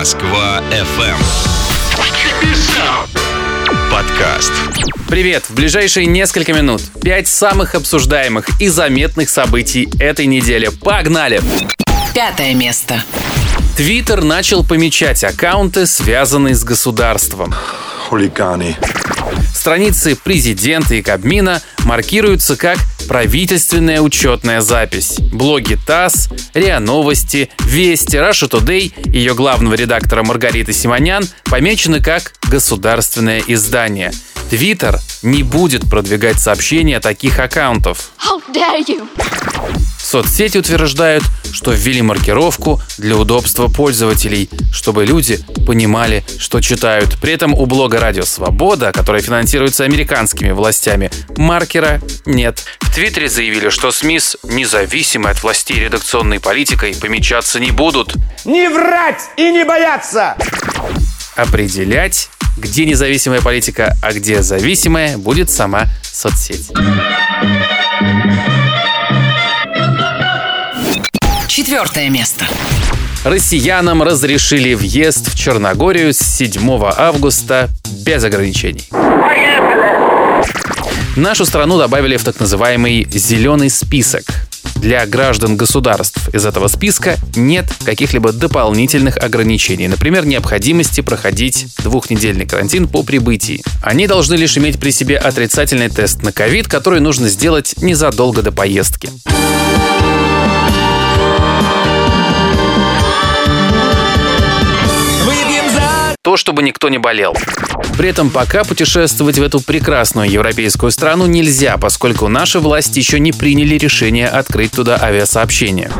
Москва FM. Подкаст. Привет! В ближайшие несколько минут пять самых обсуждаемых и заметных событий этой недели. Погнали! Пятое место. Твиттер начал помечать аккаунты, связанные с государством. хулиганы. Страницы президента и Кабмина маркируются как правительственная учетная запись. Блоги ТАСС, РИА Новости, Вести, Раша Тудей и ее главного редактора Маргариты Симонян помечены как государственное издание. Твиттер не будет продвигать сообщения таких аккаунтов. How dare you! Соцсети утверждают, что ввели маркировку для удобства пользователей, чтобы люди понимали, что читают. При этом у блога «Радио Свобода», которое финансируется американскими властями, маркера нет. В Твиттере заявили, что СМИ с независимой от властей редакционной политикой помечаться не будут. Не врать и не бояться! Определять, где независимая политика, а где зависимая, будет сама соцсеть. Четвертое место. Россиянам разрешили въезд в Черногорию с 7 августа без ограничений. Нашу страну добавили в так называемый «зеленый список». Для граждан государств из этого списка нет каких-либо дополнительных ограничений. Например, необходимости проходить двухнедельный карантин по прибытии. Они должны лишь иметь при себе отрицательный тест на ковид, который нужно сделать незадолго до поездки. То, чтобы никто не болел. При этом пока путешествовать в эту прекрасную европейскую страну нельзя, поскольку наши власти еще не приняли решение открыть туда авиасообщение.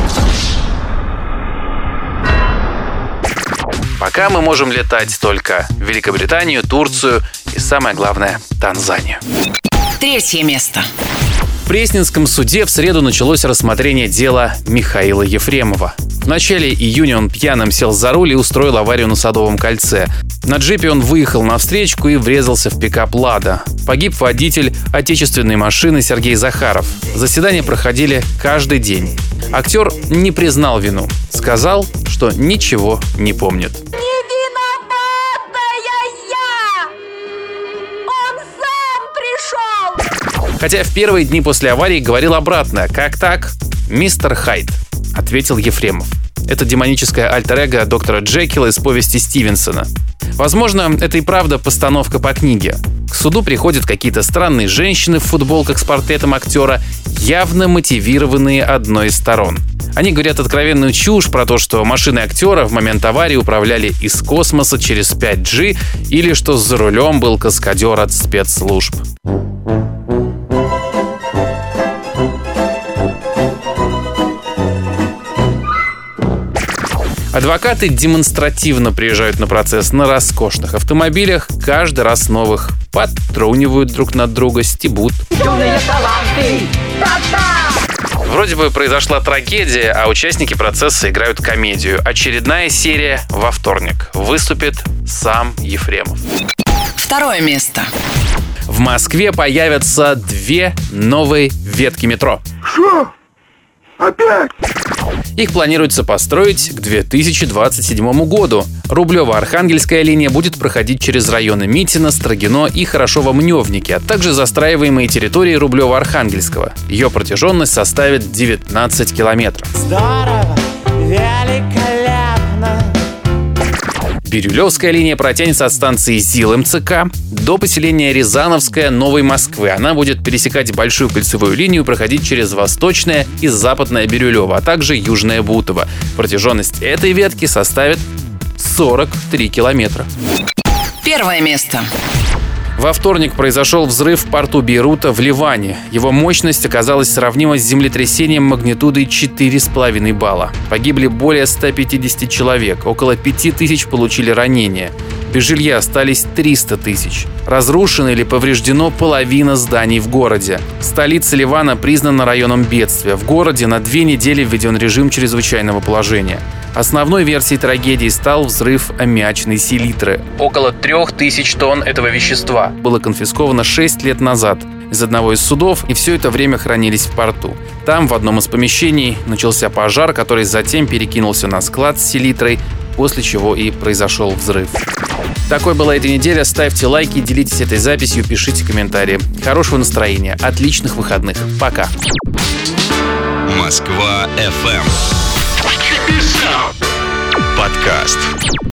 Пока мы можем летать только в Великобританию, Турцию и, самое главное, Танзанию. Третье место. Пресненском суде в среду началось рассмотрение дела Михаила Ефремова. В начале июня он пьяным сел за руль и устроил аварию на Садовом кольце. На джипе он выехал на встречку и врезался в пикап «Лада». Погиб водитель отечественной машины Сергей Захаров. Заседания проходили каждый день. Актер не признал вину. Сказал, что ничего не помнит. Хотя в первые дни после аварии говорил обратно. Как так? Мистер Хайд, ответил Ефремов. Это демоническое альтер-эго доктора Джекила из повести Стивенсона. Возможно, это и правда постановка по книге. К суду приходят какие-то странные женщины в футболках с портретом актера, явно мотивированные одной из сторон. Они говорят откровенную чушь про то, что машины актера в момент аварии управляли из космоса через 5G или что за рулем был каскадер от спецслужб. Адвокаты демонстративно приезжают на процесс на роскошных автомобилях, каждый раз новых. Подтрунивают друг над друга, стебут. Вроде бы произошла трагедия, а участники процесса играют комедию. Очередная серия во вторник. Выступит сам Ефремов. Второе место. В Москве появятся две новые ветки метро. Что? Опять? Их планируется построить к 2027 году. Рублево-Архангельская линия будет проходить через районы Митина, Строгино и Хорошово-Мневники, а также застраиваемые территории Рублева-Архангельского. Ее протяженность составит 19 километров. Здорово, Бирюлевская линия протянется от станции ЗИЛ МЦК до поселения Рязановская Новой Москвы. Она будет пересекать большую кольцевую линию проходить через Восточное и Западное Бирюлево, а также Южное Бутово. Протяженность этой ветки составит 43 километра. Первое место. Во вторник произошел взрыв в порту Бейрута в Ливане. Его мощность оказалась сравнима с землетрясением магнитудой 4,5 балла. Погибли более 150 человек, около 5 тысяч получили ранения. Без жилья остались 300 тысяч. Разрушено или повреждено половина зданий в городе. Столица Ливана признана районом бедствия. В городе на две недели введен режим чрезвычайного положения. Основной версией трагедии стал взрыв аммиачной селитры. Около 3000 тонн этого вещества было конфисковано 6 лет назад из одного из судов, и все это время хранились в порту. Там, в одном из помещений, начался пожар, который затем перекинулся на склад с селитрой, после чего и произошел взрыв. Такой была эта неделя. Ставьте лайки, делитесь этой записью, пишите комментарии. Хорошего настроения, отличных выходных. Пока. Москва FM. Подкаст.